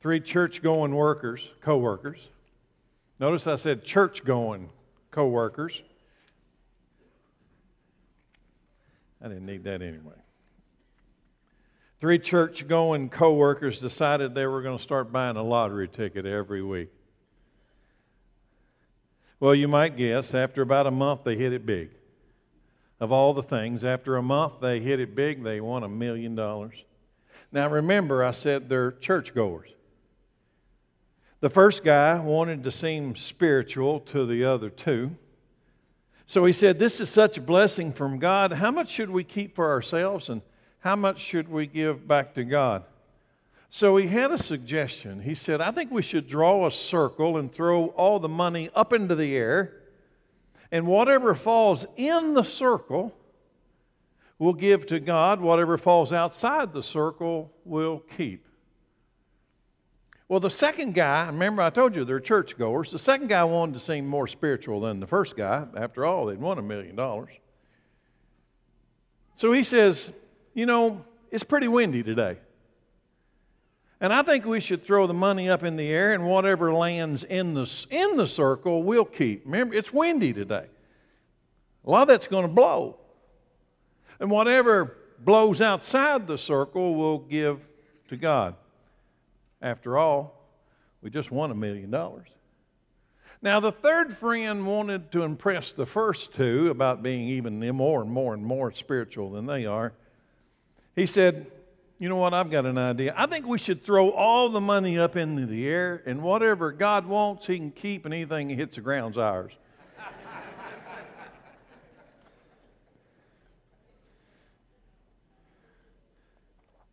Three church going workers, co workers. Notice I said church going co workers. I didn't need that anyway. Three church going co workers decided they were going to start buying a lottery ticket every week. Well, you might guess, after about a month, they hit it big. Of all the things, after a month, they hit it big, they won a million dollars. Now, remember, I said they're churchgoers. The first guy wanted to seem spiritual to the other two. So he said, This is such a blessing from God. How much should we keep for ourselves and how much should we give back to God? So he had a suggestion. He said, I think we should draw a circle and throw all the money up into the air, and whatever falls in the circle, we'll give to God. Whatever falls outside the circle, we'll keep. Well, the second guy, remember I told you they're churchgoers. The second guy wanted to seem more spiritual than the first guy. After all, they'd won a million dollars. So he says, You know, it's pretty windy today. And I think we should throw the money up in the air, and whatever lands in the, in the circle, we'll keep. Remember, it's windy today. A lot of that's going to blow. And whatever blows outside the circle, we'll give to God. After all, we just won a million dollars. Now, the third friend wanted to impress the first two about being even more and more and more spiritual than they are. He said, you know what? I've got an idea. I think we should throw all the money up into the air, and whatever God wants, He can keep, and anything that hits the ground's ours.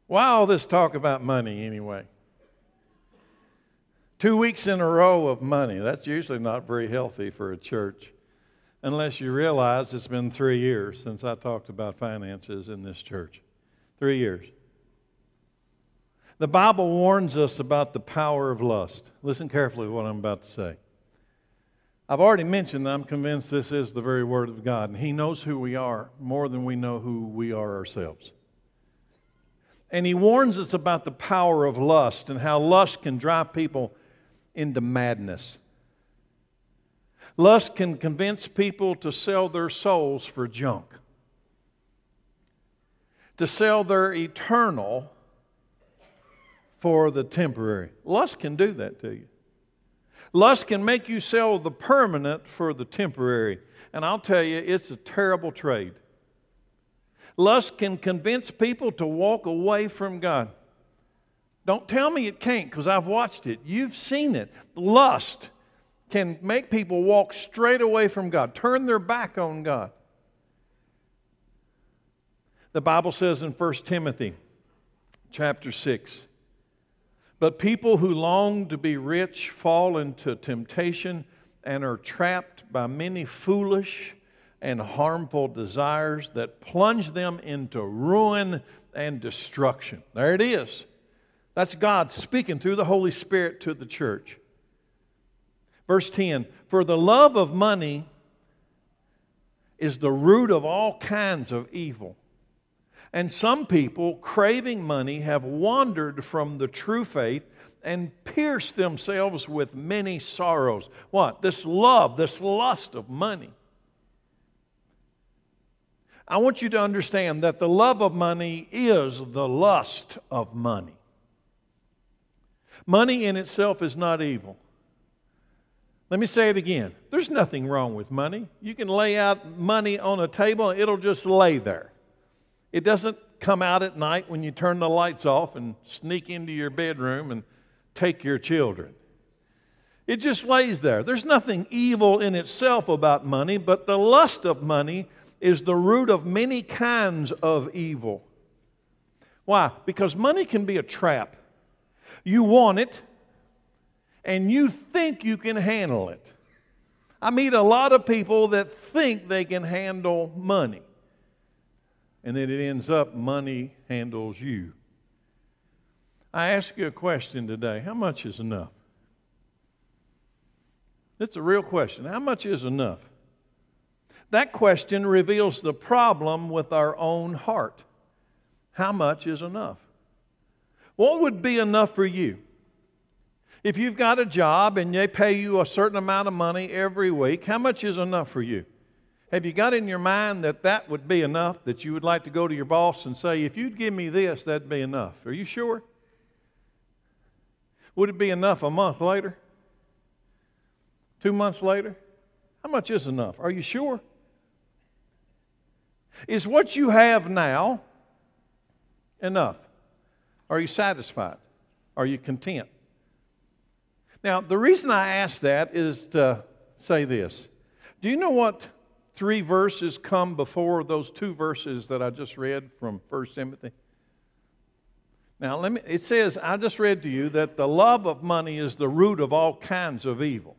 Why all this talk about money anyway? Two weeks in a row of money. That's usually not very healthy for a church, unless you realize it's been three years since I talked about finances in this church. Three years. The Bible warns us about the power of lust. Listen carefully to what I'm about to say. I've already mentioned that I'm convinced this is the very Word of God, and He knows who we are more than we know who we are ourselves. And He warns us about the power of lust and how lust can drive people into madness. Lust can convince people to sell their souls for junk, to sell their eternal for the temporary. Lust can do that to you. Lust can make you sell the permanent for the temporary. And I'll tell you, it's a terrible trade. Lust can convince people to walk away from God. Don't tell me it can't because I've watched it. You've seen it. Lust can make people walk straight away from God, turn their back on God. The Bible says in 1 Timothy chapter 6 but people who long to be rich fall into temptation and are trapped by many foolish and harmful desires that plunge them into ruin and destruction. There it is. That's God speaking through the Holy Spirit to the church. Verse 10 For the love of money is the root of all kinds of evil. And some people, craving money, have wandered from the true faith and pierced themselves with many sorrows. What? This love, this lust of money. I want you to understand that the love of money is the lust of money. Money in itself is not evil. Let me say it again. There's nothing wrong with money. You can lay out money on a table, and it'll just lay there. It doesn't come out at night when you turn the lights off and sneak into your bedroom and take your children. It just lays there. There's nothing evil in itself about money, but the lust of money is the root of many kinds of evil. Why? Because money can be a trap. You want it, and you think you can handle it. I meet a lot of people that think they can handle money and then it ends up money handles you. I ask you a question today how much is enough? It's a real question. How much is enough? That question reveals the problem with our own heart. How much is enough? What would be enough for you? If you've got a job and they pay you a certain amount of money every week, how much is enough for you? Have you got in your mind that that would be enough, that you would like to go to your boss and say, if you'd give me this, that'd be enough? Are you sure? Would it be enough a month later? Two months later? How much is enough? Are you sure? Is what you have now enough? Are you satisfied? Are you content? Now, the reason I ask that is to say this. Do you know what three verses come before those two verses that I just read from 1 Timothy? Now, let me, it says, I just read to you that the love of money is the root of all kinds of evil.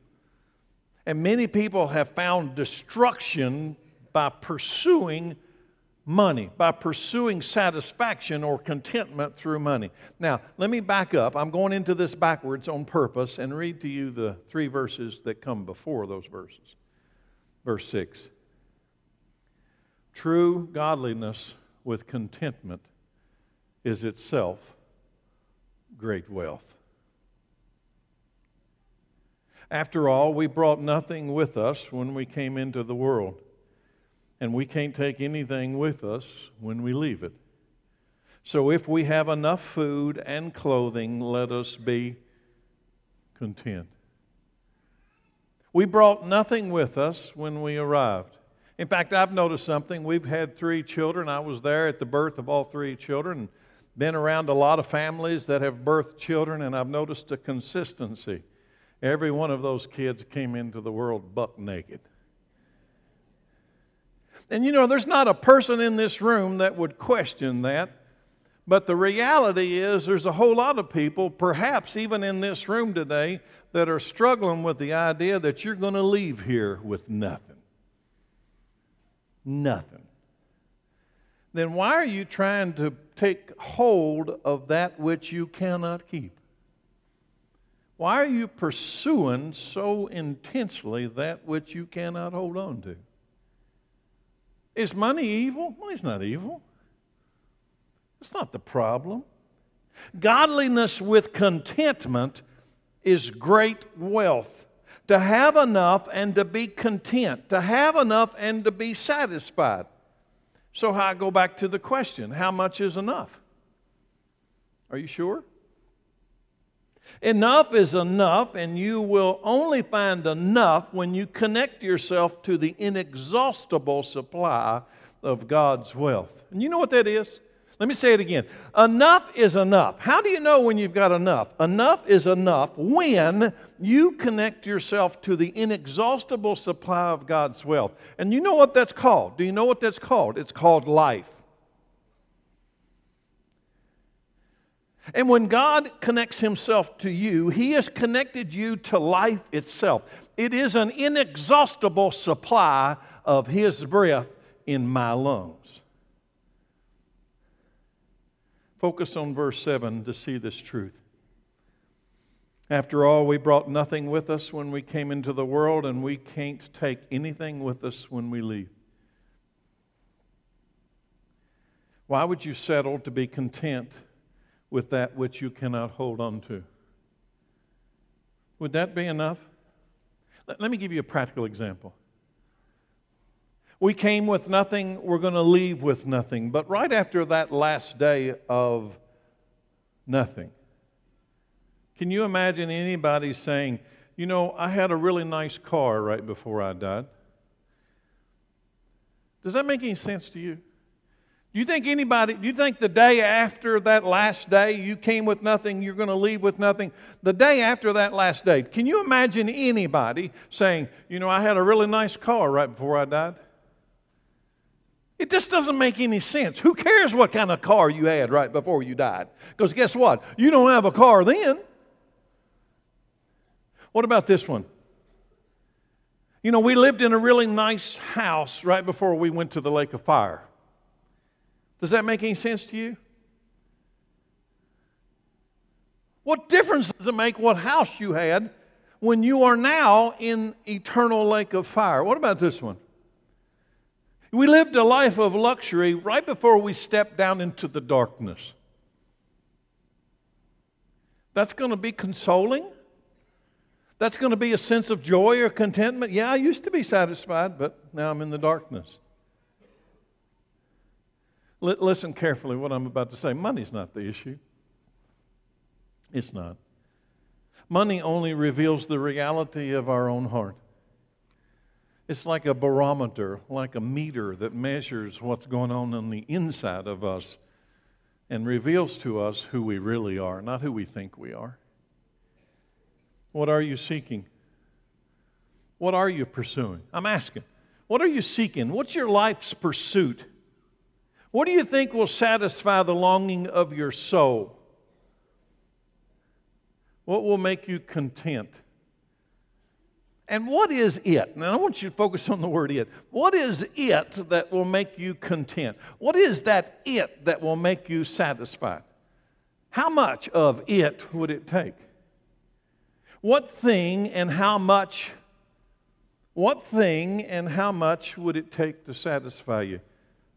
And many people have found destruction by pursuing money, by pursuing satisfaction or contentment through money. Now, let me back up. I'm going into this backwards on purpose and read to you the three verses that come before those verses. Verse 6 True godliness with contentment is itself great wealth. After all, we brought nothing with us when we came into the world, and we can't take anything with us when we leave it. So if we have enough food and clothing, let us be content. We brought nothing with us when we arrived. In fact, I've noticed something. We've had three children. I was there at the birth of all three children. Been around a lot of families that have birthed children, and I've noticed a consistency. Every one of those kids came into the world buck naked. And you know, there's not a person in this room that would question that. But the reality is, there's a whole lot of people, perhaps even in this room today, that are struggling with the idea that you're going to leave here with nothing nothing, then why are you trying to take hold of that which you cannot keep? Why are you pursuing so intensely that which you cannot hold on to? Is money evil? It's not evil. It's not the problem. Godliness with contentment is great wealth to have enough and to be content, to have enough and to be satisfied. So, I go back to the question how much is enough? Are you sure? Enough is enough, and you will only find enough when you connect yourself to the inexhaustible supply of God's wealth. And you know what that is? Let me say it again. Enough is enough. How do you know when you've got enough? Enough is enough when you connect yourself to the inexhaustible supply of God's wealth. And you know what that's called? Do you know what that's called? It's called life. And when God connects Himself to you, He has connected you to life itself. It is an inexhaustible supply of His breath in my lungs. Focus on verse 7 to see this truth. After all, we brought nothing with us when we came into the world, and we can't take anything with us when we leave. Why would you settle to be content with that which you cannot hold on to? Would that be enough? Let me give you a practical example. We came with nothing, we're going to leave with nothing. But right after that last day of nothing, can you imagine anybody saying, You know, I had a really nice car right before I died? Does that make any sense to you? You think anybody, you think the day after that last day you came with nothing, you're going to leave with nothing? The day after that last day, can you imagine anybody saying, You know, I had a really nice car right before I died? It just doesn't make any sense. Who cares what kind of car you had right before you died? Because guess what? You don't have a car then. What about this one? You know, we lived in a really nice house right before we went to the lake of fire. Does that make any sense to you? What difference does it make what house you had when you are now in eternal lake of fire? What about this one? We lived a life of luxury right before we stepped down into the darkness. That's going to be consoling? That's going to be a sense of joy or contentment. Yeah, I used to be satisfied, but now I'm in the darkness. L- listen carefully what I'm about to say. Money's not the issue. It's not. Money only reveals the reality of our own heart. It's like a barometer, like a meter that measures what's going on on the inside of us and reveals to us who we really are, not who we think we are. What are you seeking? What are you pursuing? I'm asking. What are you seeking? What's your life's pursuit? What do you think will satisfy the longing of your soul? What will make you content? And what is it? Now, I want you to focus on the word it. What is it that will make you content? What is that it that will make you satisfied? How much of it would it take? What thing and how much? What thing and how much would it take to satisfy you,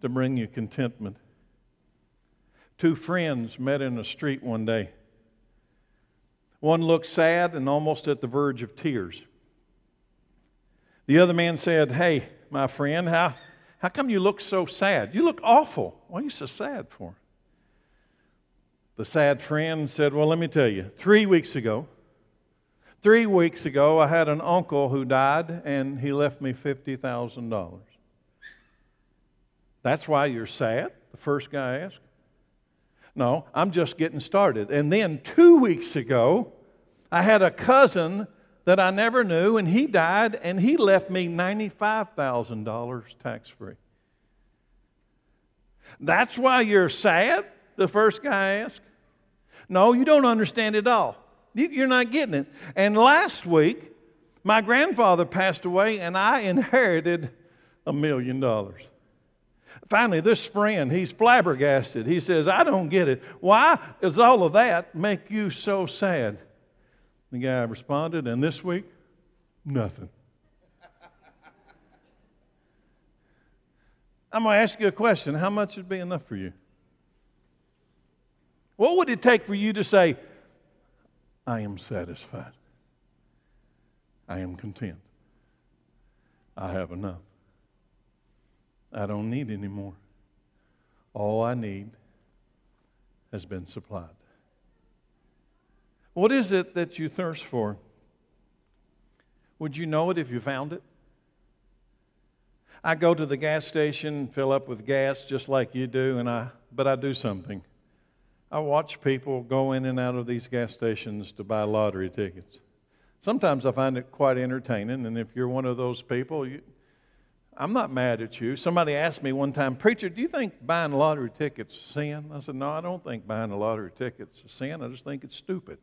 to bring you contentment? Two friends met in a street one day. One looked sad and almost at the verge of tears. The other man said, Hey, my friend, how, how come you look so sad? You look awful. What are you so sad for? The sad friend said, Well, let me tell you, three weeks ago, three weeks ago, I had an uncle who died and he left me $50,000. That's why you're sad? The first guy asked. No, I'm just getting started. And then two weeks ago, I had a cousin that I never knew, and he died, and he left me $95,000 tax free. That's why you're sad? The first guy asked. No, you don't understand it all. You're not getting it. And last week, my grandfather passed away, and I inherited a million dollars. Finally, this friend, he's flabbergasted. He says, I don't get it. Why does all of that make you so sad? The guy responded, and this week, nothing. I'm going to ask you a question. How much would be enough for you? What would it take for you to say, I am satisfied? I am content. I have enough. I don't need any more. All I need has been supplied. What is it that you thirst for? Would you know it if you found it? I go to the gas station, fill up with gas just like you do, and I, but I do something. I watch people go in and out of these gas stations to buy lottery tickets. Sometimes I find it quite entertaining, and if you're one of those people, you, I'm not mad at you. Somebody asked me one time, Preacher, do you think buying lottery tickets is sin? I said, No, I don't think buying a lottery ticket's a sin. I just think it's stupid.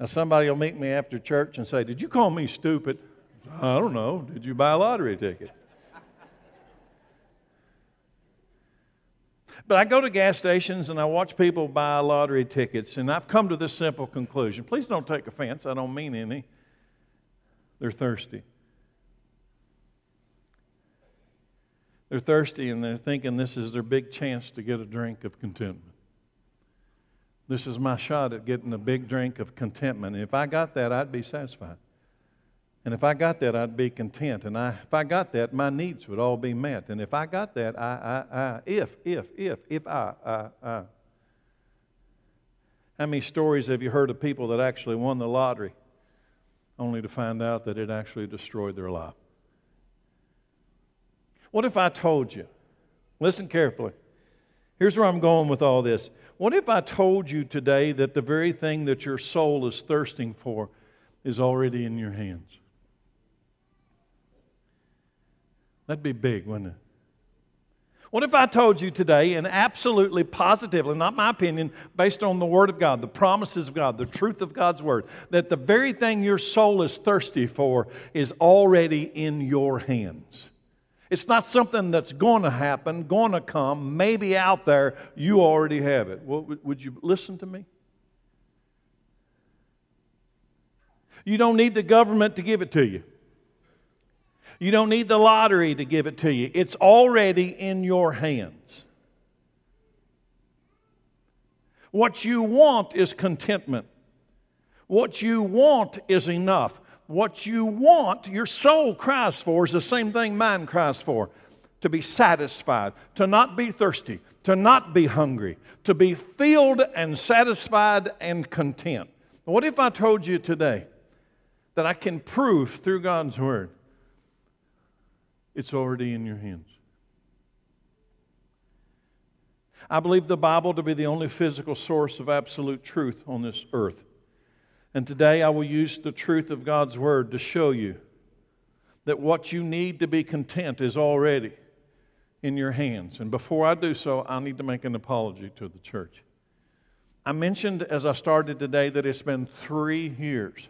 Now, somebody will meet me after church and say, Did you call me stupid? I don't know. Did you buy a lottery ticket? But I go to gas stations and I watch people buy lottery tickets, and I've come to this simple conclusion. Please don't take offense, I don't mean any. They're thirsty. They're thirsty and they're thinking this is their big chance to get a drink of contentment. This is my shot at getting a big drink of contentment. If I got that, I'd be satisfied. And if I got that, I'd be content. And I, if I got that, my needs would all be met. And if I got that, I, I, I if, if, if, if I, I, I. How many stories have you heard of people that actually won the lottery only to find out that it actually destroyed their life? What if I told you? Listen carefully. Here's where I'm going with all this. What if I told you today that the very thing that your soul is thirsting for is already in your hands? That'd be big, wouldn't it? What if I told you today, and absolutely positively, not my opinion, based on the Word of God, the promises of God, the truth of God's Word, that the very thing your soul is thirsty for is already in your hands? It's not something that's going to happen, going to come, maybe out there. You already have it. Would you listen to me? You don't need the government to give it to you. You don't need the lottery to give it to you. It's already in your hands. What you want is contentment. What you want is enough. What you want, your soul cries for, is the same thing mine cries for to be satisfied, to not be thirsty, to not be hungry, to be filled and satisfied and content. What if I told you today that I can prove through God's Word it's already in your hands? I believe the Bible to be the only physical source of absolute truth on this earth. And today I will use the truth of God's Word to show you that what you need to be content is already in your hands. And before I do so, I need to make an apology to the church. I mentioned as I started today that it's been three years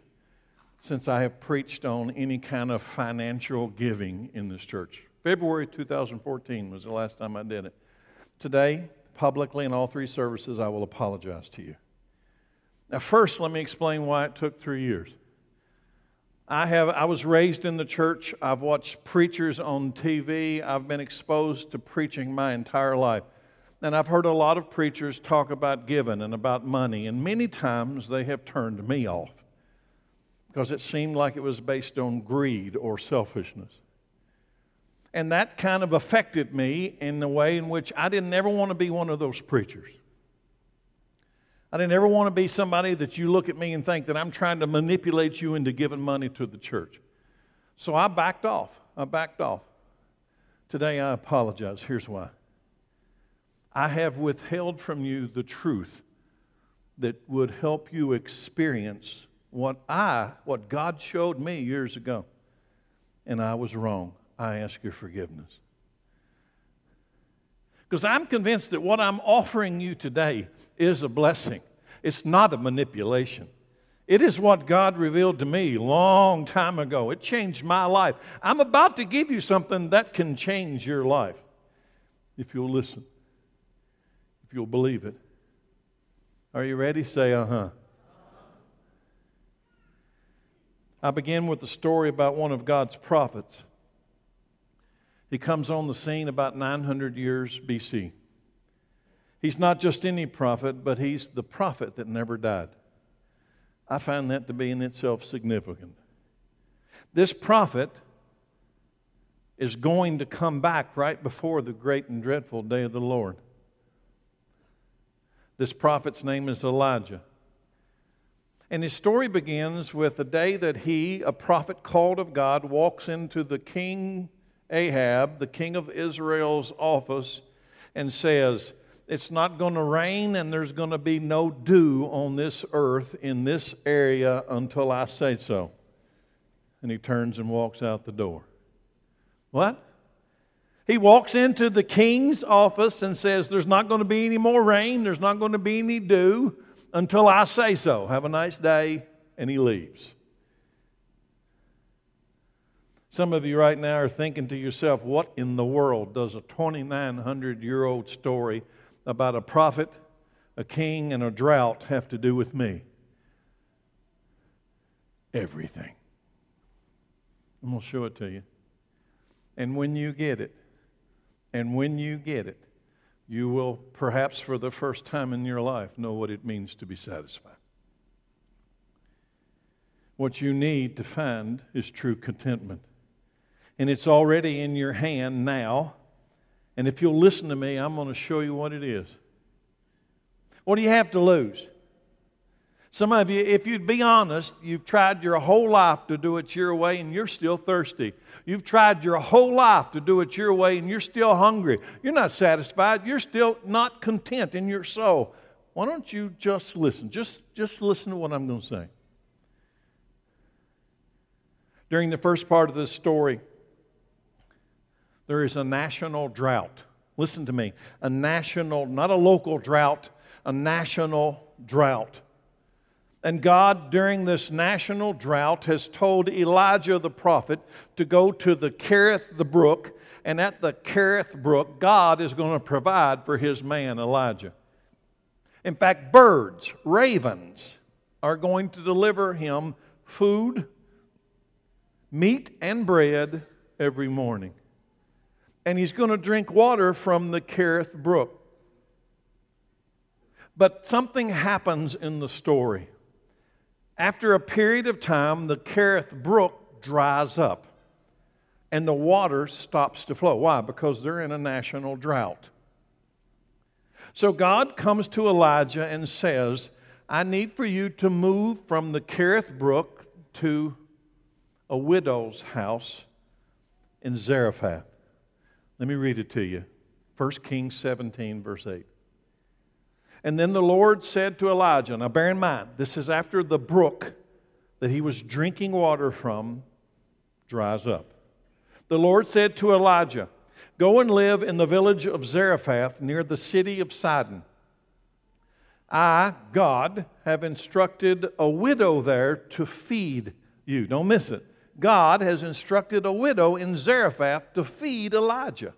since I have preached on any kind of financial giving in this church. February 2014 was the last time I did it. Today, publicly in all three services, I will apologize to you. Now, first, let me explain why it took three years. I have I was raised in the church. I've watched preachers on TV. I've been exposed to preaching my entire life. And I've heard a lot of preachers talk about giving and about money, and many times they have turned me off because it seemed like it was based on greed or selfishness. And that kind of affected me in the way in which I didn't ever want to be one of those preachers. I didn't ever want to be somebody that you look at me and think that I'm trying to manipulate you into giving money to the church. So I backed off. I backed off. Today I apologize. Here's why I have withheld from you the truth that would help you experience what I, what God showed me years ago. And I was wrong. I ask your forgiveness. Because I'm convinced that what I'm offering you today is a blessing. It's not a manipulation. It is what God revealed to me long time ago. It changed my life. I'm about to give you something that can change your life if you'll listen, if you'll believe it. Are you ready? Say, uh huh. I begin with a story about one of God's prophets. He comes on the scene about 900 years BC. He's not just any prophet, but he's the prophet that never died. I find that to be in itself significant. This prophet is going to come back right before the great and dreadful day of the Lord. This prophet's name is Elijah. And his story begins with the day that he, a prophet called of God, walks into the king Ahab, the king of Israel's office, and says, it's not going to rain and there's going to be no dew on this earth in this area until I say so. And he turns and walks out the door. What? He walks into the king's office and says, There's not going to be any more rain, there's not going to be any dew until I say so. Have a nice day. And he leaves. Some of you right now are thinking to yourself, What in the world does a 2,900 year old story about a prophet, a king, and a drought have to do with me? Everything. I'm going to show it to you. And when you get it, and when you get it, you will perhaps for the first time in your life know what it means to be satisfied. What you need to find is true contentment. And it's already in your hand now and if you'll listen to me, I'm going to show you what it is. What do you have to lose? Some of you, if you'd be honest, you've tried your whole life to do it your way and you're still thirsty. You've tried your whole life to do it your way and you're still hungry. You're not satisfied. You're still not content in your soul. Why don't you just listen? Just, just listen to what I'm going to say. During the first part of this story, there is a national drought. Listen to me. A national, not a local drought, a national drought. And God, during this national drought, has told Elijah the prophet to go to the Kerith the brook, and at the Kerith brook, God is going to provide for his man Elijah. In fact, birds, ravens, are going to deliver him food, meat, and bread every morning and he's going to drink water from the Kerith brook. But something happens in the story. After a period of time, the Kerith Brook dries up and the water stops to flow. Why? Because they're in a national drought. So God comes to Elijah and says, I need for you to move from the Kerith Brook to a widow's house in Zarephath. Let me read it to you. 1 Kings 17, verse 8. And then the Lord said to Elijah, now bear in mind, this is after the brook that he was drinking water from dries up. The Lord said to Elijah, Go and live in the village of Zarephath near the city of Sidon. I, God, have instructed a widow there to feed you. Don't miss it. God has instructed a widow in Zarephath to feed Elijah.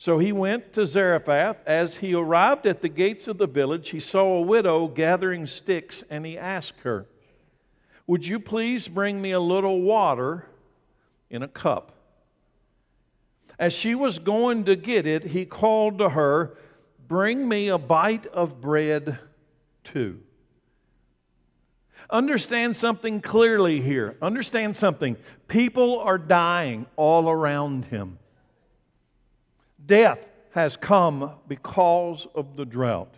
So he went to Zarephath. As he arrived at the gates of the village, he saw a widow gathering sticks, and he asked her, Would you please bring me a little water in a cup? As she was going to get it, he called to her, Bring me a bite of bread too. Understand something clearly here. Understand something. People are dying all around him. Death has come because of the drought.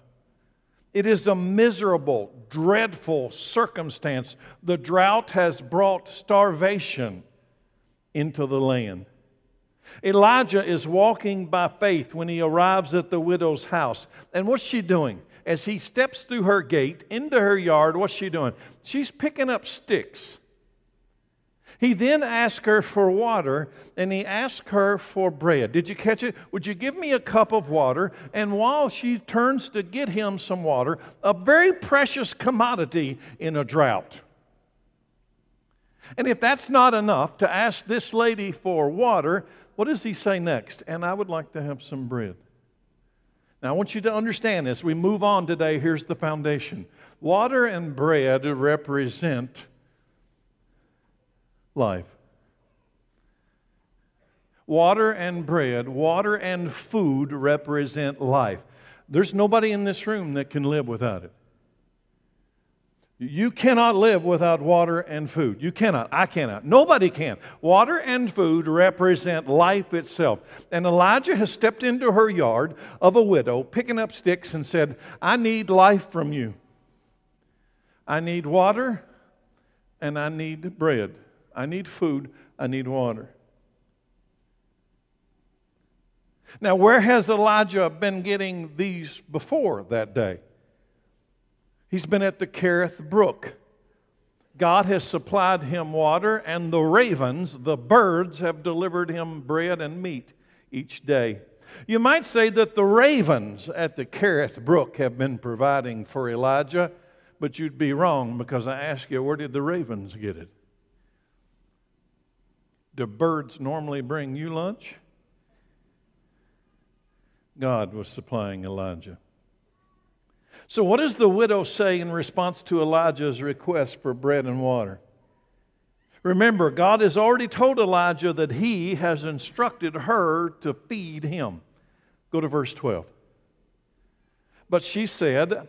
It is a miserable, dreadful circumstance. The drought has brought starvation into the land. Elijah is walking by faith when he arrives at the widow's house. And what's she doing? As he steps through her gate into her yard, what's she doing? She's picking up sticks. He then asks her for water and he asks her for bread. Did you catch it? Would you give me a cup of water? And while she turns to get him some water, a very precious commodity in a drought. And if that's not enough to ask this lady for water, what does he say next? And I would like to have some bread. Now, I want you to understand this. We move on today. Here's the foundation water and bread represent life. Water and bread, water and food represent life. There's nobody in this room that can live without it. You cannot live without water and food. You cannot. I cannot. Nobody can. Water and food represent life itself. And Elijah has stepped into her yard of a widow, picking up sticks, and said, I need life from you. I need water and I need bread. I need food. I need water. Now, where has Elijah been getting these before that day? He's been at the Kerith Brook. God has supplied him water, and the ravens, the birds, have delivered him bread and meat each day. You might say that the ravens at the Kerith Brook have been providing for Elijah, but you'd be wrong because I ask you, where did the ravens get it? Do birds normally bring you lunch? God was supplying Elijah. So, what does the widow say in response to Elijah's request for bread and water? Remember, God has already told Elijah that he has instructed her to feed him. Go to verse 12. But she said,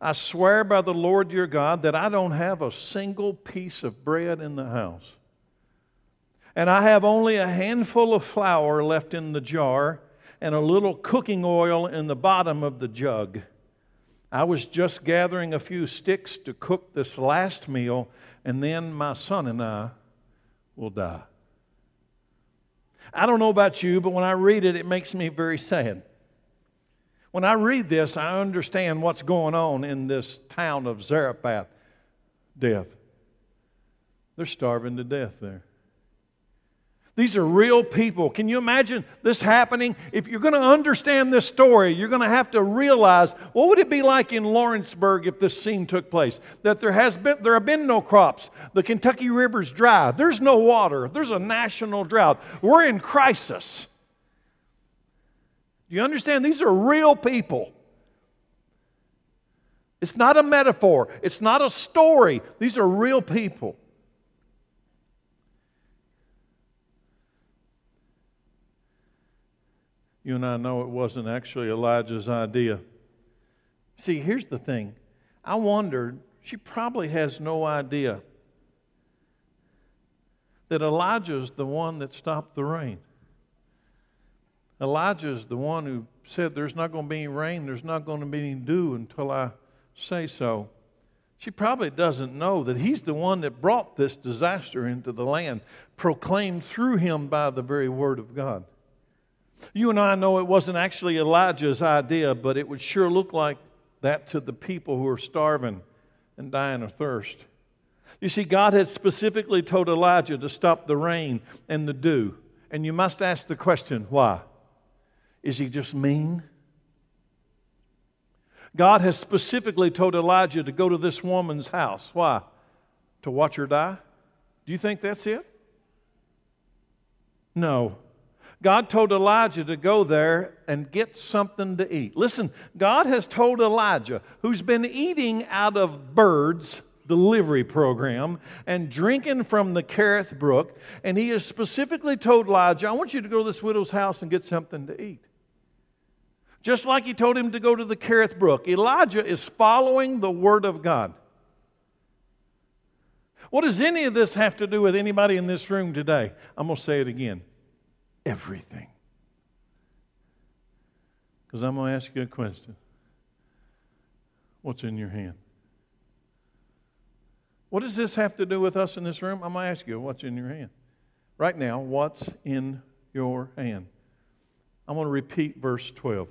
I swear by the Lord your God that I don't have a single piece of bread in the house. And I have only a handful of flour left in the jar and a little cooking oil in the bottom of the jug. I was just gathering a few sticks to cook this last meal, and then my son and I will die. I don't know about you, but when I read it, it makes me very sad. When I read this, I understand what's going on in this town of Zarephath death. They're starving to death there. These are real people. Can you imagine this happening? If you're going to understand this story, you're going to have to realize what would it be like in Lawrenceburg if this scene took place? That there has been there have been no crops. The Kentucky River's dry. There's no water. There's a national drought. We're in crisis. Do you understand? These are real people. It's not a metaphor. It's not a story. These are real people. You and I know it wasn't actually Elijah's idea. See, here's the thing. I wondered she probably has no idea that Elijah's the one that stopped the rain. Elijah's the one who said, There's not going to be any rain, there's not going to be any dew until I say so. She probably doesn't know that he's the one that brought this disaster into the land, proclaimed through him by the very word of God. You and I know it wasn't actually Elijah's idea, but it would sure look like that to the people who are starving and dying of thirst. You see, God had specifically told Elijah to stop the rain and the dew. And you must ask the question why? Is he just mean? God has specifically told Elijah to go to this woman's house. Why? To watch her die? Do you think that's it? No. God told Elijah to go there and get something to eat. Listen, God has told Elijah, who's been eating out of birds' delivery program and drinking from the Kerith Brook, and he has specifically told Elijah, I want you to go to this widow's house and get something to eat. Just like he told him to go to the Kerith Brook, Elijah is following the Word of God. What does any of this have to do with anybody in this room today? I'm going to say it again everything. Because I'm going to ask you a question What's in your hand? What does this have to do with us in this room? I'm going to ask you, what's in your hand? Right now, what's in your hand? I'm going to repeat verse 12.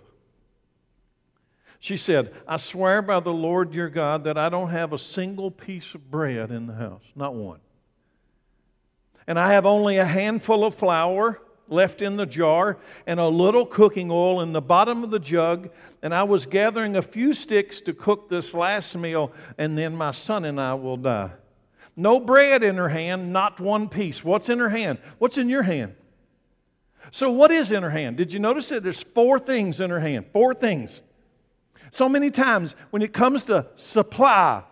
She said, I swear by the Lord your God that I don't have a single piece of bread in the house, not one. And I have only a handful of flour left in the jar and a little cooking oil in the bottom of the jug. And I was gathering a few sticks to cook this last meal, and then my son and I will die. No bread in her hand, not one piece. What's in her hand? What's in your hand? So, what is in her hand? Did you notice that there's four things in her hand? Four things. So many times when it comes to supply,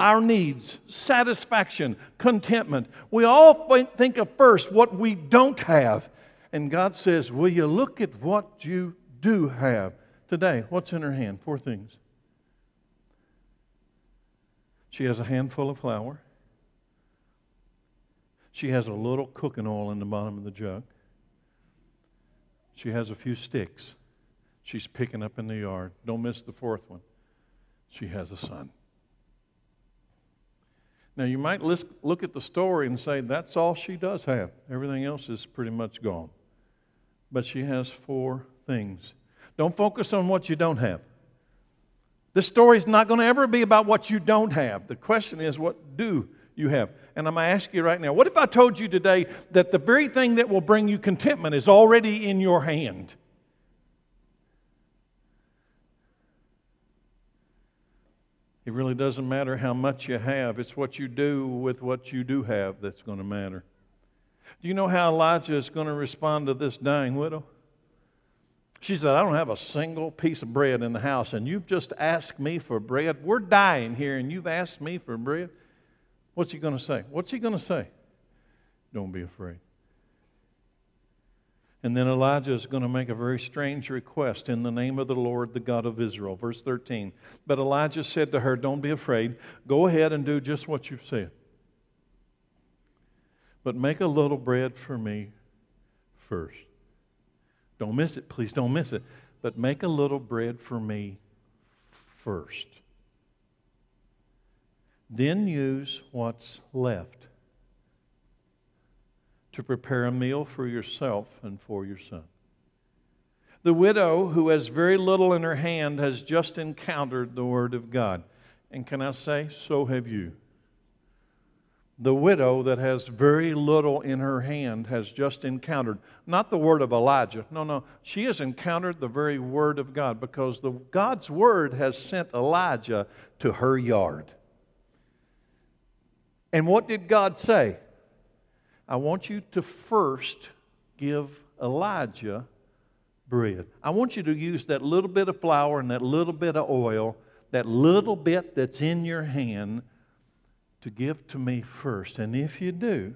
our needs, satisfaction, contentment, we all think of first what we don't have. And God says, Will you look at what you do have today? What's in her hand? Four things. She has a handful of flour. She has a little cooking oil in the bottom of the jug. She has a few sticks she's picking up in the yard. Don't miss the fourth one. She has a son. Now, you might look at the story and say, that's all she does have. Everything else is pretty much gone. But she has four things. Don't focus on what you don't have. This story is not going to ever be about what you don't have. The question is, what do you have? And I'm going to ask you right now what if I told you today that the very thing that will bring you contentment is already in your hand? It really doesn't matter how much you have, it's what you do with what you do have that's going to matter. Do you know how Elijah is going to respond to this dying widow? She said, I don't have a single piece of bread in the house, and you've just asked me for bread. We're dying here, and you've asked me for bread. What's he going to say? What's he going to say? Don't be afraid. And then Elijah is going to make a very strange request in the name of the Lord, the God of Israel. Verse 13. But Elijah said to her, Don't be afraid. Go ahead and do just what you've said. But make a little bread for me first. Don't miss it. Please don't miss it. But make a little bread for me first. Then use what's left to prepare a meal for yourself and for your son. The widow who has very little in her hand has just encountered the Word of God. And can I say, so have you. The widow that has very little in her hand has just encountered, not the word of Elijah. No, no. She has encountered the very word of God because the, God's word has sent Elijah to her yard. And what did God say? I want you to first give Elijah bread. I want you to use that little bit of flour and that little bit of oil, that little bit that's in your hand, to give to me first. And if you do,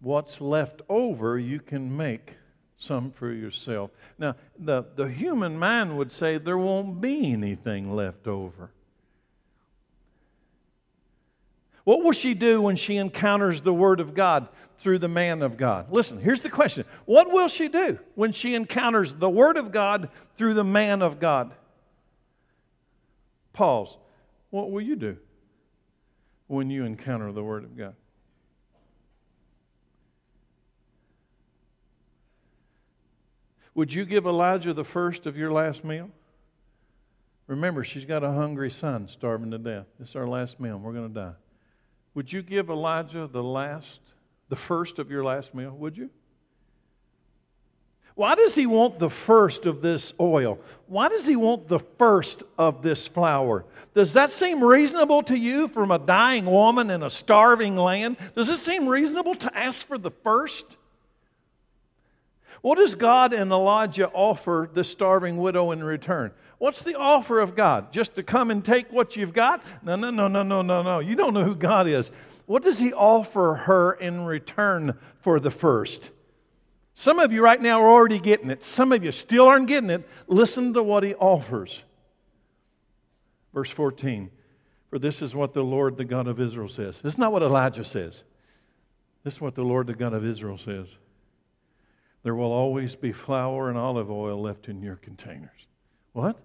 what's left over, you can make some for yourself. Now, the, the human mind would say there won't be anything left over. What will she do when she encounters the Word of God through the man of God? Listen, here's the question What will she do when she encounters the Word of God through the man of God? Pause. What will you do when you encounter the Word of God? Would you give Elijah the first of your last meal? Remember, she's got a hungry son starving to death. This is our last meal. We're going to die. Would you give Elijah the last, the first of your last meal? Would you? Why does he want the first of this oil? Why does he want the first of this flour? Does that seem reasonable to you from a dying woman in a starving land? Does it seem reasonable to ask for the first? What does God and Elijah offer the starving widow in return? What's the offer of God? Just to come and take what you've got? No, no, no, no, no, no, no. You don't know who God is. What does He offer her in return for the first? Some of you right now are already getting it. Some of you still aren't getting it. Listen to what He offers. Verse 14 For this is what the Lord, the God of Israel, says. This is not what Elijah says. This is what the Lord, the God of Israel, says. There will always be flour and olive oil left in your containers. What?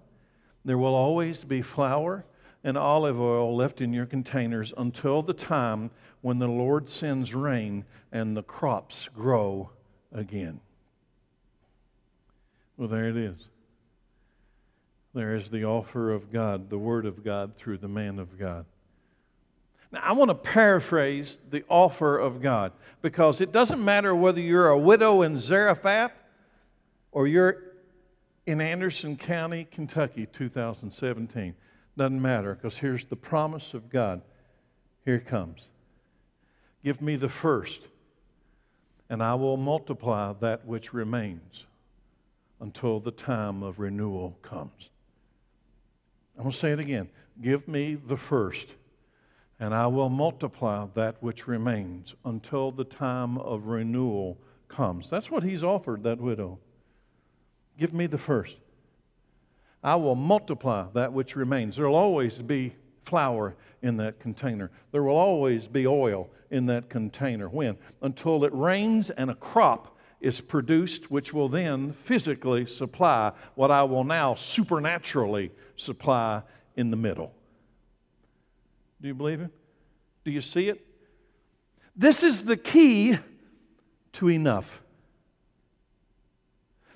There will always be flour and olive oil left in your containers until the time when the Lord sends rain and the crops grow again. Well, there it is. There is the offer of God, the Word of God through the man of God. Now, I want to paraphrase the offer of God because it doesn't matter whether you're a widow in Zarephath or you're in Anderson County, Kentucky, 2017. Doesn't matter because here's the promise of God. Here it comes. Give me the first, and I will multiply that which remains until the time of renewal comes. I'm going to say it again. Give me the first, and I will multiply that which remains until the time of renewal comes. That's what he's offered that widow. Give me the first. I will multiply that which remains. There will always be flour in that container. There will always be oil in that container. When? Until it rains and a crop is produced, which will then physically supply what I will now supernaturally supply in the middle. Do you believe it? Do you see it? This is the key to enough.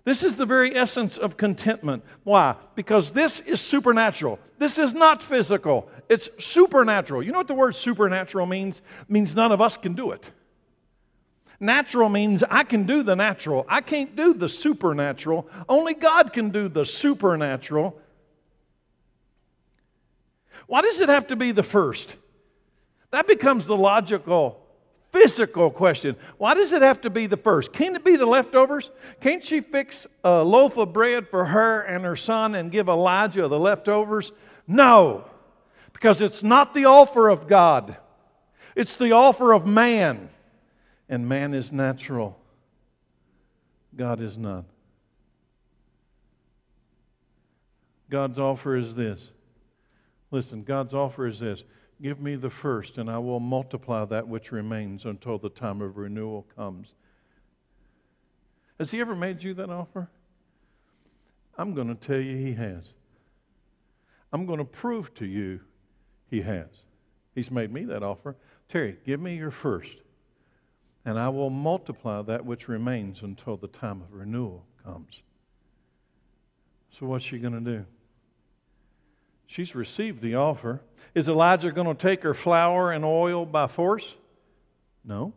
This is the very essence of contentment. Why? Because this is supernatural. This is not physical, it's supernatural. You know what the word supernatural means? It means none of us can do it. Natural means I can do the natural. I can't do the supernatural. Only God can do the supernatural. Why does it have to be the first? That becomes the logical physical question. Why does it have to be the first? Can't it be the leftovers? Can't she fix a loaf of bread for her and her son and give Elijah the leftovers? No, because it's not the offer of God, it's the offer of man. And man is natural, God is not. God's offer is this. Listen, God's offer is this Give me the first, and I will multiply that which remains until the time of renewal comes. Has He ever made you that offer? I'm going to tell you He has. I'm going to prove to you He has. He's made me that offer. Terry, give me your first, and I will multiply that which remains until the time of renewal comes. So, what's she going to do? She's received the offer. Is Elijah going to take her flour and oil by force? No.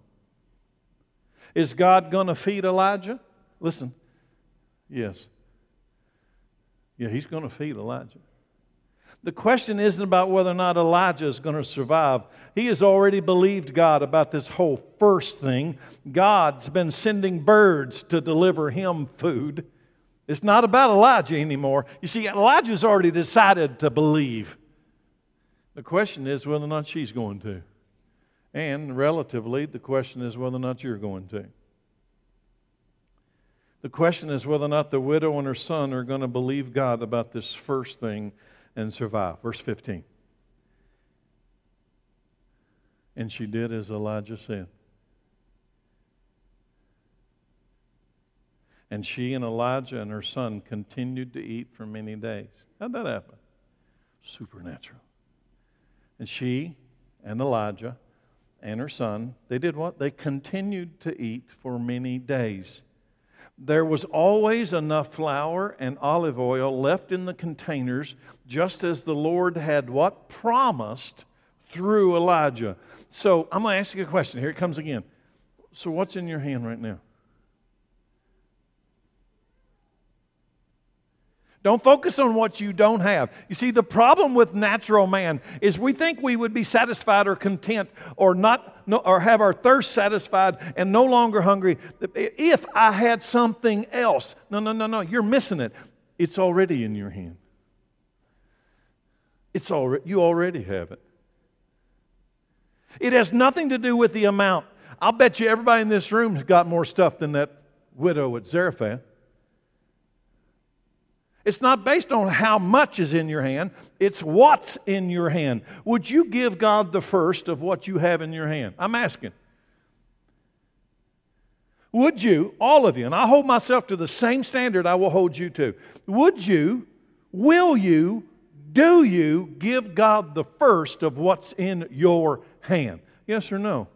Is God going to feed Elijah? Listen. Yes. Yeah, he's going to feed Elijah. The question isn't about whether or not Elijah is going to survive. He has already believed God about this whole first thing. God's been sending birds to deliver him food. It's not about Elijah anymore. You see, Elijah's already decided to believe. The question is whether or not she's going to. And relatively, the question is whether or not you're going to. The question is whether or not the widow and her son are going to believe God about this first thing and survive. Verse 15. And she did as Elijah said. And she and Elijah and her son continued to eat for many days. How'd that happen? Supernatural. And she and Elijah and her son, they did what? They continued to eat for many days. There was always enough flour and olive oil left in the containers, just as the Lord had what? Promised through Elijah. So I'm going to ask you a question. Here it comes again. So, what's in your hand right now? Don't focus on what you don't have. You see, the problem with natural man is we think we would be satisfied or content or not or have our thirst satisfied and no longer hungry if I had something else. No, no, no, no. You're missing it. It's already in your hand. It's already you already have it. It has nothing to do with the amount. I'll bet you everybody in this room has got more stuff than that widow at Zarephath. It's not based on how much is in your hand, it's what's in your hand. Would you give God the first of what you have in your hand? I'm asking. Would you, all of you, and I hold myself to the same standard I will hold you to, would you, will you, do you give God the first of what's in your hand? Yes or no?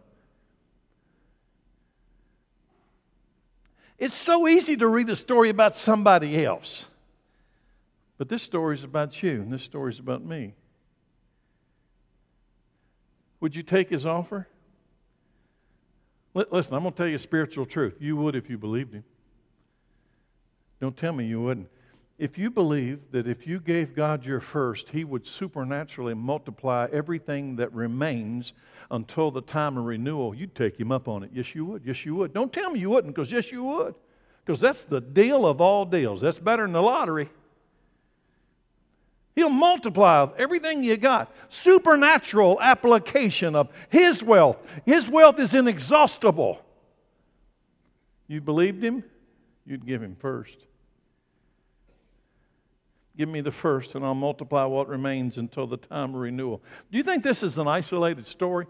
It's so easy to read a story about somebody else. But this story is about you, and this story is about me. Would you take his offer? Listen, I'm going to tell you a spiritual truth. You would if you believed him. Don't tell me you wouldn't. If you believe that if you gave God your first, he would supernaturally multiply everything that remains until the time of renewal, you'd take him up on it. Yes, you would. Yes, you would. Don't tell me you wouldn't, because yes, you would. Because that's the deal of all deals. That's better than the lottery. He'll multiply everything you got. Supernatural application of His wealth. His wealth is inexhaustible. You believed Him, you'd give Him first. Give me the first, and I'll multiply what remains until the time of renewal. Do you think this is an isolated story?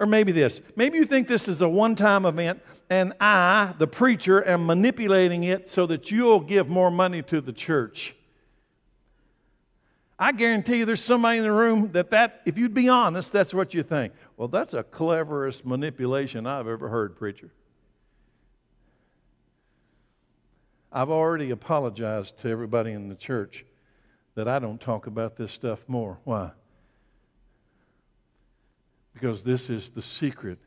Or maybe this. Maybe you think this is a one time event, and I, the preacher, am manipulating it so that you'll give more money to the church. I guarantee you there's somebody in the room that, that if you'd be honest, that's what you think. Well, that's the cleverest manipulation I've ever heard, preacher. I've already apologized to everybody in the church that I don't talk about this stuff more. Why? Because this is the secret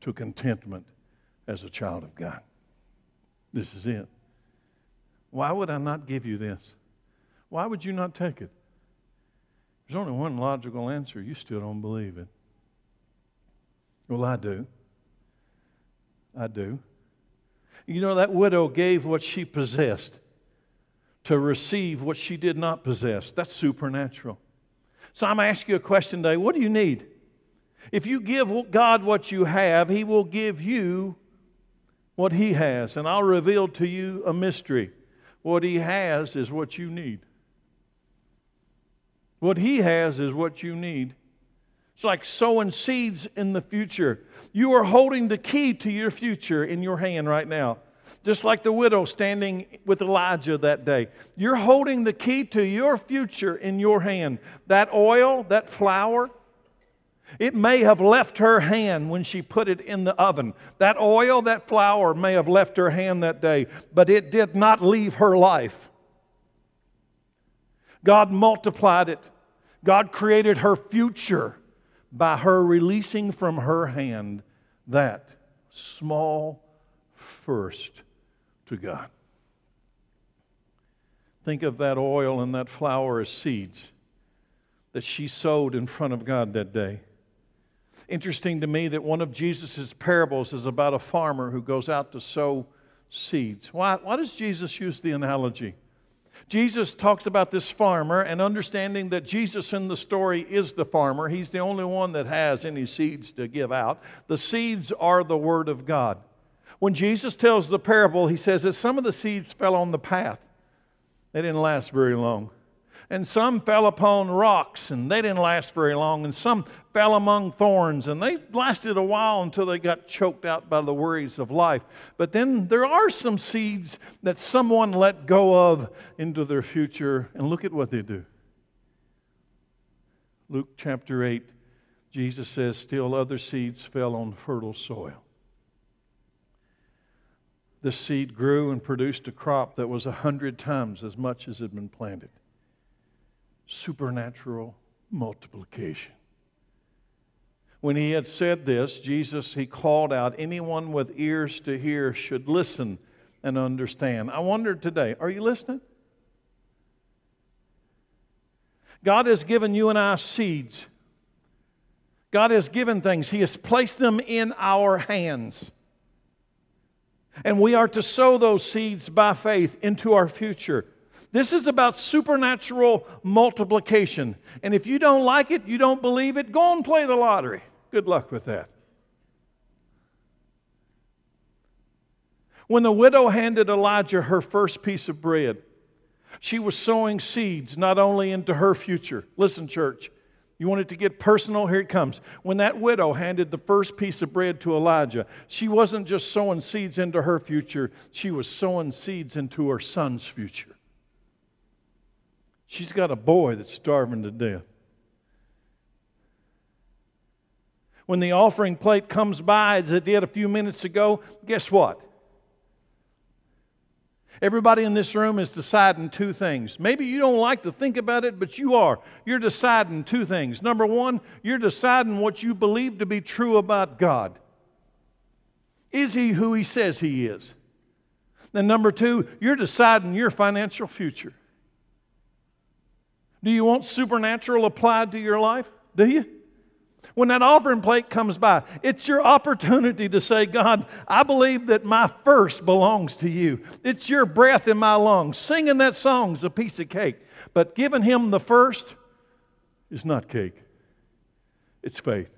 to contentment as a child of God. This is it. Why would I not give you this? Why would you not take it? There's only one logical answer. You still don't believe it. Well, I do. I do. You know, that widow gave what she possessed to receive what she did not possess. That's supernatural. So I'm going to ask you a question today what do you need? If you give God what you have, He will give you what He has. And I'll reveal to you a mystery. What He has is what you need. What He has is what you need. It's like sowing seeds in the future. You are holding the key to your future in your hand right now. Just like the widow standing with Elijah that day. You're holding the key to your future in your hand. That oil, that flour, it may have left her hand when she put it in the oven. That oil, that flour may have left her hand that day, but it did not leave her life. God multiplied it. God created her future by her releasing from her hand that small first to God. Think of that oil and that flour as seeds that she sowed in front of God that day. Interesting to me that one of Jesus' parables is about a farmer who goes out to sow seeds. Why, why does Jesus use the analogy? Jesus talks about this farmer and understanding that Jesus in the story is the farmer. He's the only one that has any seeds to give out. The seeds are the Word of God. When Jesus tells the parable, he says that some of the seeds fell on the path. They didn't last very long. And some fell upon rocks, and they didn't last very long. And some fell among thorns, and they lasted a while until they got choked out by the worries of life. But then there are some seeds that someone let go of into their future, and look at what they do. Luke chapter 8, Jesus says, Still other seeds fell on fertile soil. The seed grew and produced a crop that was a hundred times as much as had been planted supernatural multiplication. When he had said this, Jesus, he called out, Anyone with ears to hear should listen and understand. I wonder today, are you listening? God has given you and I seeds. God has given things, He has placed them in our hands. And we are to sow those seeds by faith into our future. This is about supernatural multiplication. And if you don't like it, you don't believe it, go and play the lottery. Good luck with that. When the widow handed Elijah her first piece of bread, she was sowing seeds not only into her future. Listen, church, you want it to get personal? Here it comes. When that widow handed the first piece of bread to Elijah, she wasn't just sowing seeds into her future, she was sowing seeds into her son's future. She's got a boy that's starving to death. When the offering plate comes by, as it did a few minutes ago, guess what? Everybody in this room is deciding two things. Maybe you don't like to think about it, but you are. You're deciding two things. Number one, you're deciding what you believe to be true about God. Is He who He says He is? Then, number two, you're deciding your financial future. Do you want supernatural applied to your life? Do you? When that offering plate comes by, it's your opportunity to say, God, I believe that my first belongs to you. It's your breath in my lungs. Singing that song is a piece of cake. But giving Him the first is not cake, it's faith.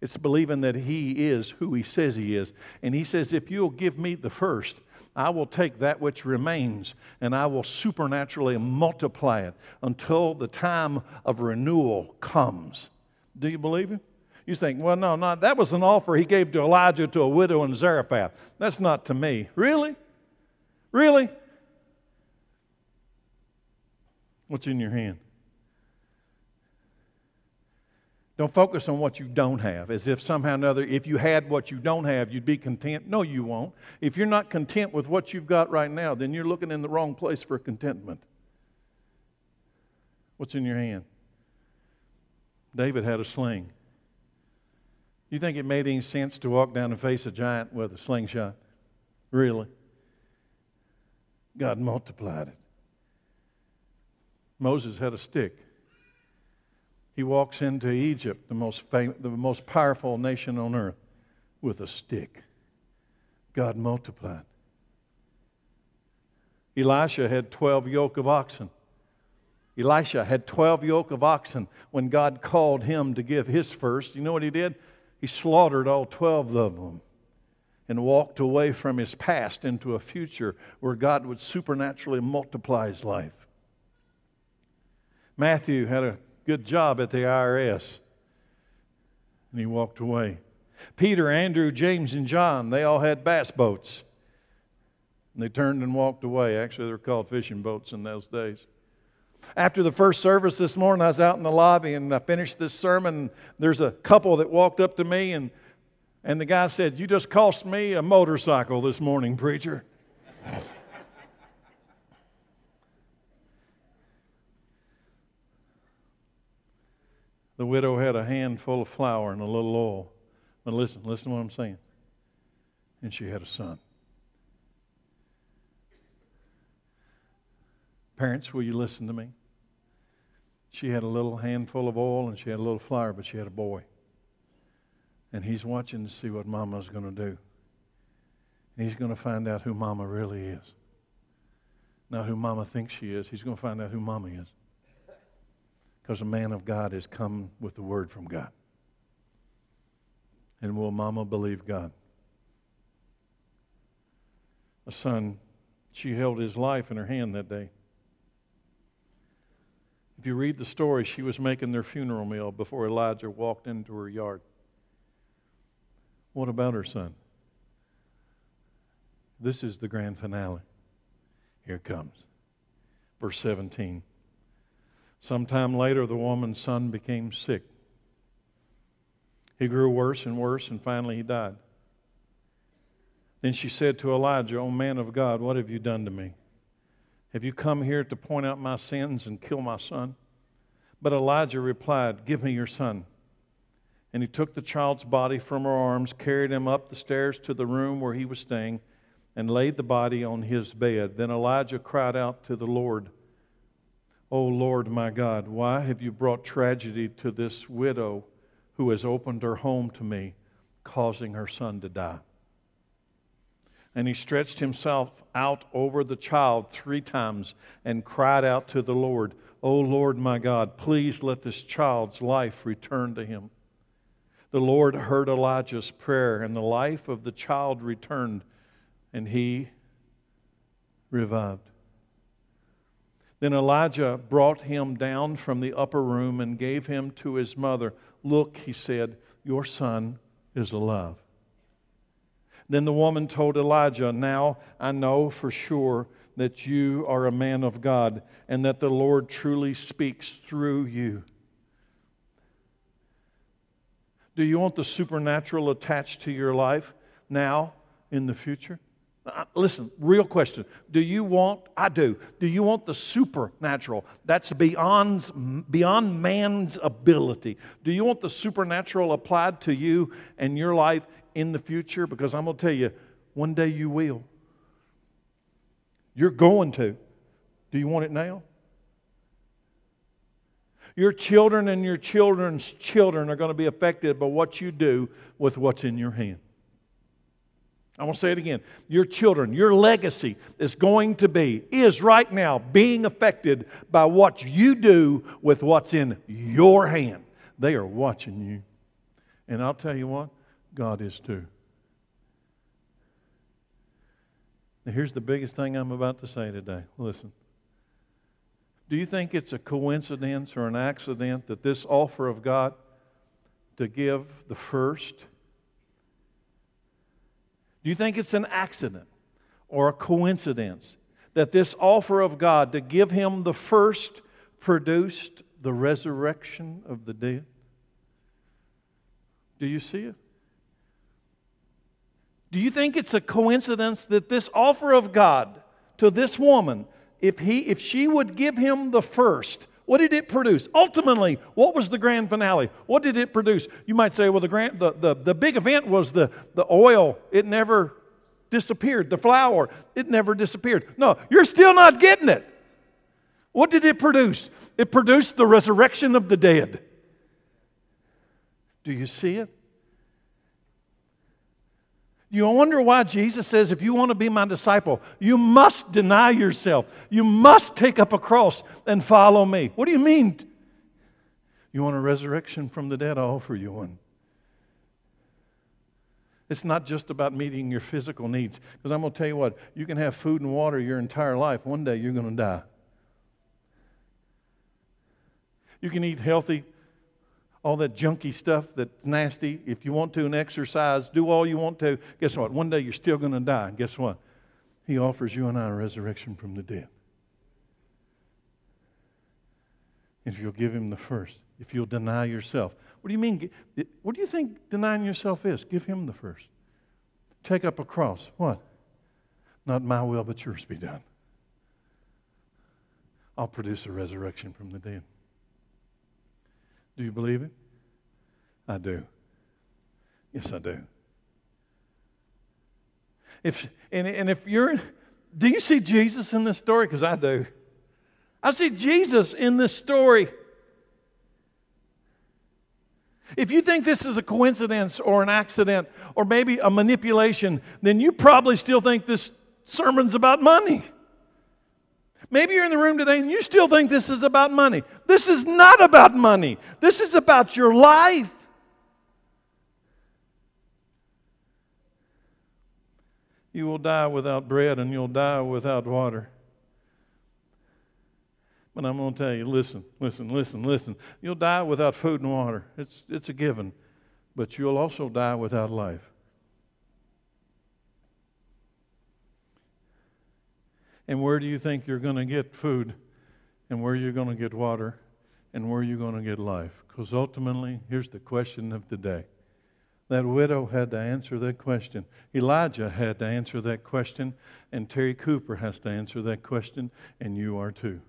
It's believing that He is who He says He is. And He says, if you'll give me the first, I will take that which remains and I will supernaturally multiply it until the time of renewal comes. Do you believe him? You think, well, no, no, that was an offer he gave to Elijah to a widow in Zarephath. That's not to me. Really? Really? What's in your hand? Don't focus on what you don't have, as if somehow or another, if you had what you don't have, you'd be content. No, you won't. If you're not content with what you've got right now, then you're looking in the wrong place for contentment. What's in your hand? David had a sling. You think it made any sense to walk down and face a giant with a slingshot? Really? God multiplied it. Moses had a stick he walks into Egypt, the most, fam- the most powerful nation on earth, with a stick. God multiplied. Elisha had 12 yoke of oxen. Elisha had 12 yoke of oxen when God called him to give his first. You know what he did? He slaughtered all 12 of them and walked away from his past into a future where God would supernaturally multiply his life. Matthew had a good job at the IRS. And he walked away. Peter, Andrew, James, and John, they all had bass boats. And they turned and walked away. Actually, they were called fishing boats in those days. After the first service this morning, I was out in the lobby and I finished this sermon. There's a couple that walked up to me, and, and the guy said, You just cost me a motorcycle this morning, preacher. The widow had a handful of flour and a little oil. But listen, listen to what I'm saying. And she had a son. Parents, will you listen to me? She had a little handful of oil and she had a little flour, but she had a boy. And he's watching to see what mama's going to do. And he's going to find out who mama really is. Not who mama thinks she is. He's going to find out who mama is because a man of God has come with the word from God. And will Mama believe God? A son, she held his life in her hand that day. If you read the story, she was making their funeral meal before Elijah walked into her yard. What about her son? This is the grand finale. Here it comes. Verse 17. Sometime later, the woman's son became sick. He grew worse and worse, and finally he died. Then she said to Elijah, O man of God, what have you done to me? Have you come here to point out my sins and kill my son? But Elijah replied, Give me your son. And he took the child's body from her arms, carried him up the stairs to the room where he was staying, and laid the body on his bed. Then Elijah cried out to the Lord, O Lord my God, why have you brought tragedy to this widow who has opened her home to me, causing her son to die? And he stretched himself out over the child three times and cried out to the Lord, O Lord my God, please let this child's life return to him. The Lord heard Elijah's prayer, and the life of the child returned, and he revived. Then Elijah brought him down from the upper room and gave him to his mother. Look, he said, your son is alive. Then the woman told Elijah, Now I know for sure that you are a man of God and that the Lord truly speaks through you. Do you want the supernatural attached to your life now, in the future? Listen, real question. Do you want, I do, do you want the supernatural? That's beyond, beyond man's ability. Do you want the supernatural applied to you and your life in the future? Because I'm going to tell you, one day you will. You're going to. Do you want it now? Your children and your children's children are going to be affected by what you do with what's in your hand. I want to say it again. Your children, your legacy is going to be, is right now being affected by what you do with what's in your hand. They are watching you. And I'll tell you what, God is too. Now, here's the biggest thing I'm about to say today. Listen. Do you think it's a coincidence or an accident that this offer of God to give the first? Do you think it's an accident or a coincidence that this offer of God to give him the first produced the resurrection of the dead? Do you see it? Do you think it's a coincidence that this offer of God to this woman, if, he, if she would give him the first, what did it produce? Ultimately, what was the grand finale? What did it produce? You might say, well, the, grand, the, the, the big event was the, the oil. It never disappeared. The flour, it never disappeared. No, you're still not getting it. What did it produce? It produced the resurrection of the dead. Do you see it? You wonder why Jesus says, if you want to be my disciple, you must deny yourself. You must take up a cross and follow me. What do you mean? You want a resurrection from the dead? I'll offer you one. It's not just about meeting your physical needs. Because I'm going to tell you what, you can have food and water your entire life. One day you're going to die. You can eat healthy all that junky stuff that's nasty, if you want to and exercise, do all you want to, guess what? One day you're still going to die. And guess what? He offers you and I a resurrection from the dead. If you'll give him the first, if you'll deny yourself. What do you mean? What do you think denying yourself is? Give him the first. Take up a cross. What? Not my will, but yours be done. I'll produce a resurrection from the dead. Do you believe it? I do. Yes, I do. If, and, and if you're, do you see Jesus in this story? Because I do. I see Jesus in this story. If you think this is a coincidence or an accident or maybe a manipulation, then you probably still think this sermon's about money. Maybe you're in the room today and you still think this is about money. This is not about money, this is about your life. You will die without bread and you'll die without water. But I'm going to tell you listen, listen, listen, listen. You'll die without food and water. It's, it's a given. But you'll also die without life. And where do you think you're going to get food? And where you're going to get water? And where you're going to get life? Because ultimately, here's the question of the day. That widow had to answer that question. Elijah had to answer that question. And Terry Cooper has to answer that question. And you are too.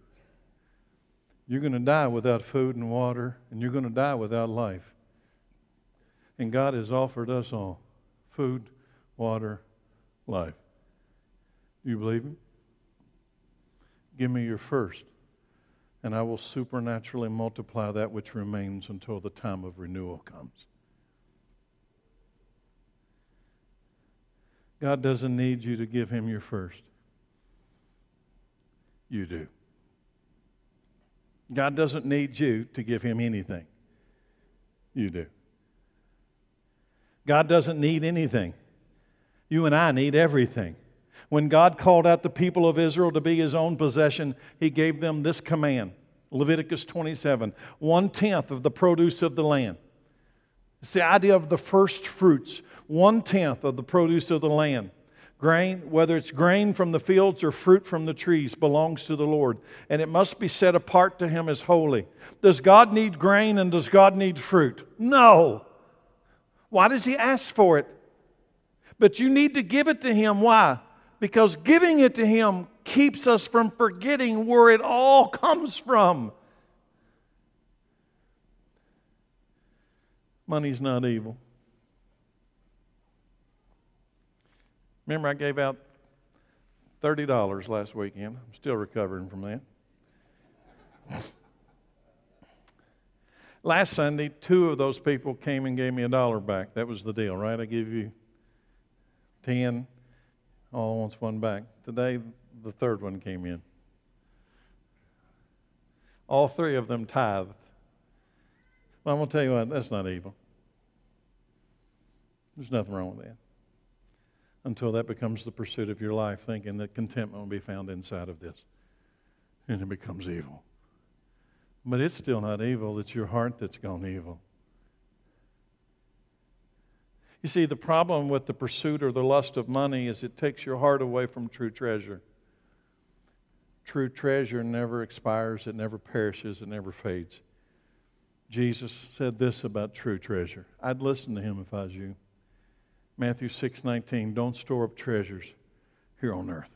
You're going to die without food and water, and you're going to die without life. And God has offered us all food, water, life. Do you believe Him? Give me your first, and I will supernaturally multiply that which remains until the time of renewal comes. God doesn't need you to give Him your first. You do. God doesn't need you to give Him anything. You do. God doesn't need anything. You and I need everything. When God called out the people of Israel to be his own possession, he gave them this command Leviticus 27 one tenth of the produce of the land. It's the idea of the first fruits, one tenth of the produce of the land. Grain, whether it's grain from the fields or fruit from the trees, belongs to the Lord, and it must be set apart to Him as holy. Does God need grain and does God need fruit? No. Why does He ask for it? But you need to give it to Him. Why? Because giving it to Him keeps us from forgetting where it all comes from. Money's not evil. Remember, I gave out $30 last weekend. I'm still recovering from that. last Sunday, two of those people came and gave me a dollar back. That was the deal, right? I give you 10 all wants one back. Today, the third one came in. All three of them tithed. Well, I'm going to tell you what, that's not evil. There's nothing wrong with that. Until that becomes the pursuit of your life, thinking that contentment will be found inside of this. And it becomes evil. But it's still not evil, it's your heart that's gone evil. You see, the problem with the pursuit or the lust of money is it takes your heart away from true treasure. True treasure never expires, it never perishes, it never fades. Jesus said this about true treasure. I'd listen to him if I was you. Matthew 6 19, don't store up treasures here on earth.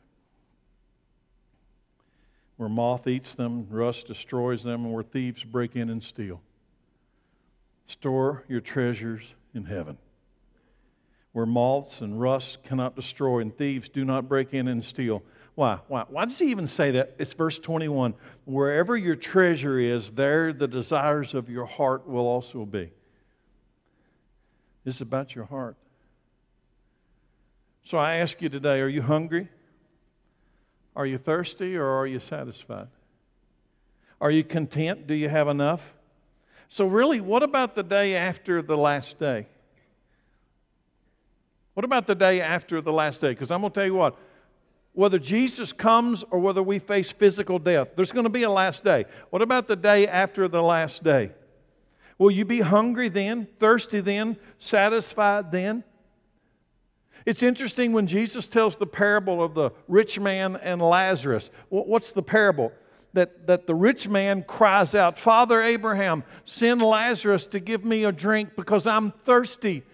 Where moth eats them, rust destroys them, and where thieves break in and steal. Store your treasures in heaven where moths and rust cannot destroy and thieves do not break in and steal. Why? Why? Why does he even say that? It's verse 21. Wherever your treasure is, there the desires of your heart will also be. This is about your heart. So I ask you today are you hungry? Are you thirsty or are you satisfied? Are you content? Do you have enough? So, really, what about the day after the last day? What about the day after the last day? Because I'm going to tell you what, whether Jesus comes or whether we face physical death, there's going to be a last day. What about the day after the last day? Will you be hungry then, thirsty then, satisfied then? It's interesting when Jesus tells the parable of the rich man and Lazarus. What's the parable? That, that the rich man cries out, Father Abraham, send Lazarus to give me a drink because I'm thirsty.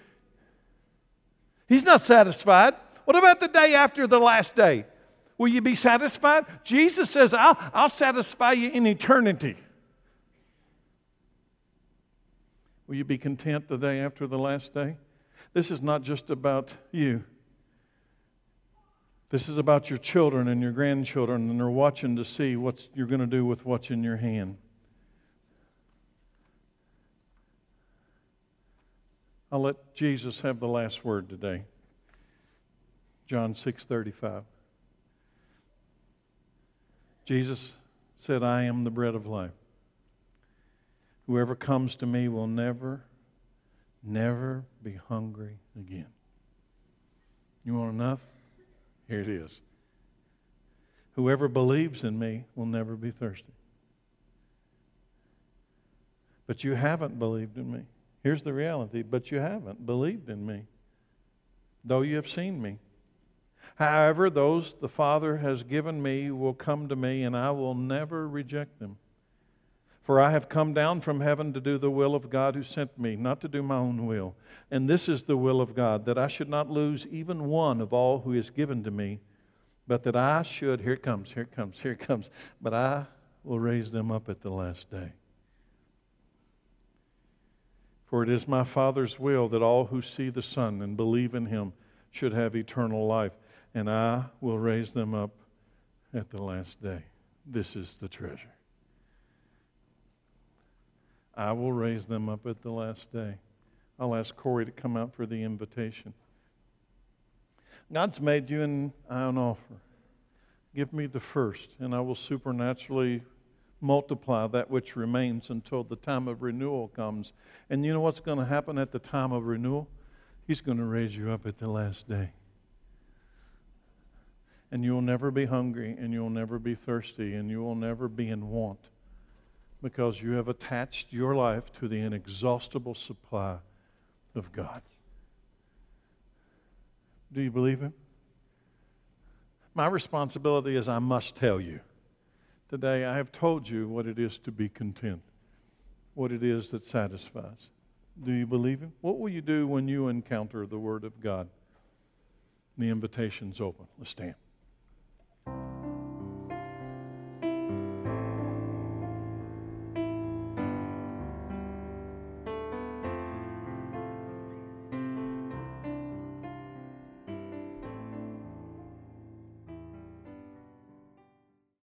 He's not satisfied. What about the day after the last day? Will you be satisfied? Jesus says, I'll, I'll satisfy you in eternity. Will you be content the day after the last day? This is not just about you. This is about your children and your grandchildren, and they're watching to see what you're going to do with what's in your hand. I'll let Jesus have the last word today. John 6:35. Jesus said, "I am the bread of life. Whoever comes to me will never never be hungry again." You want enough? Here it is. Whoever believes in me will never be thirsty. But you haven't believed in me. Here's the reality, but you haven't believed in me, though you have seen me. However, those the Father has given me will come to me, and I will never reject them. For I have come down from heaven to do the will of God who sent me, not to do my own will. And this is the will of God, that I should not lose even one of all who is given to me, but that I should, here it comes, here it comes, here it comes, but I will raise them up at the last day. For it is my Father's will that all who see the Son and believe in him should have eternal life, and I will raise them up at the last day. This is the treasure. I will raise them up at the last day. I'll ask Corey to come out for the invitation. God's made you an, an offer. Give me the first, and I will supernaturally multiply that which remains until the time of renewal comes. And you know what's going to happen at the time of renewal? He's going to raise you up at the last day. And you'll never be hungry, and you'll never be thirsty, and you will never be in want because you have attached your life to the inexhaustible supply of God. Do you believe Him? My responsibility is I must tell you. Today, I have told you what it is to be content, what it is that satisfies. Do you believe Him? What will you do when you encounter the Word of God? The invitation's open. Let's stand.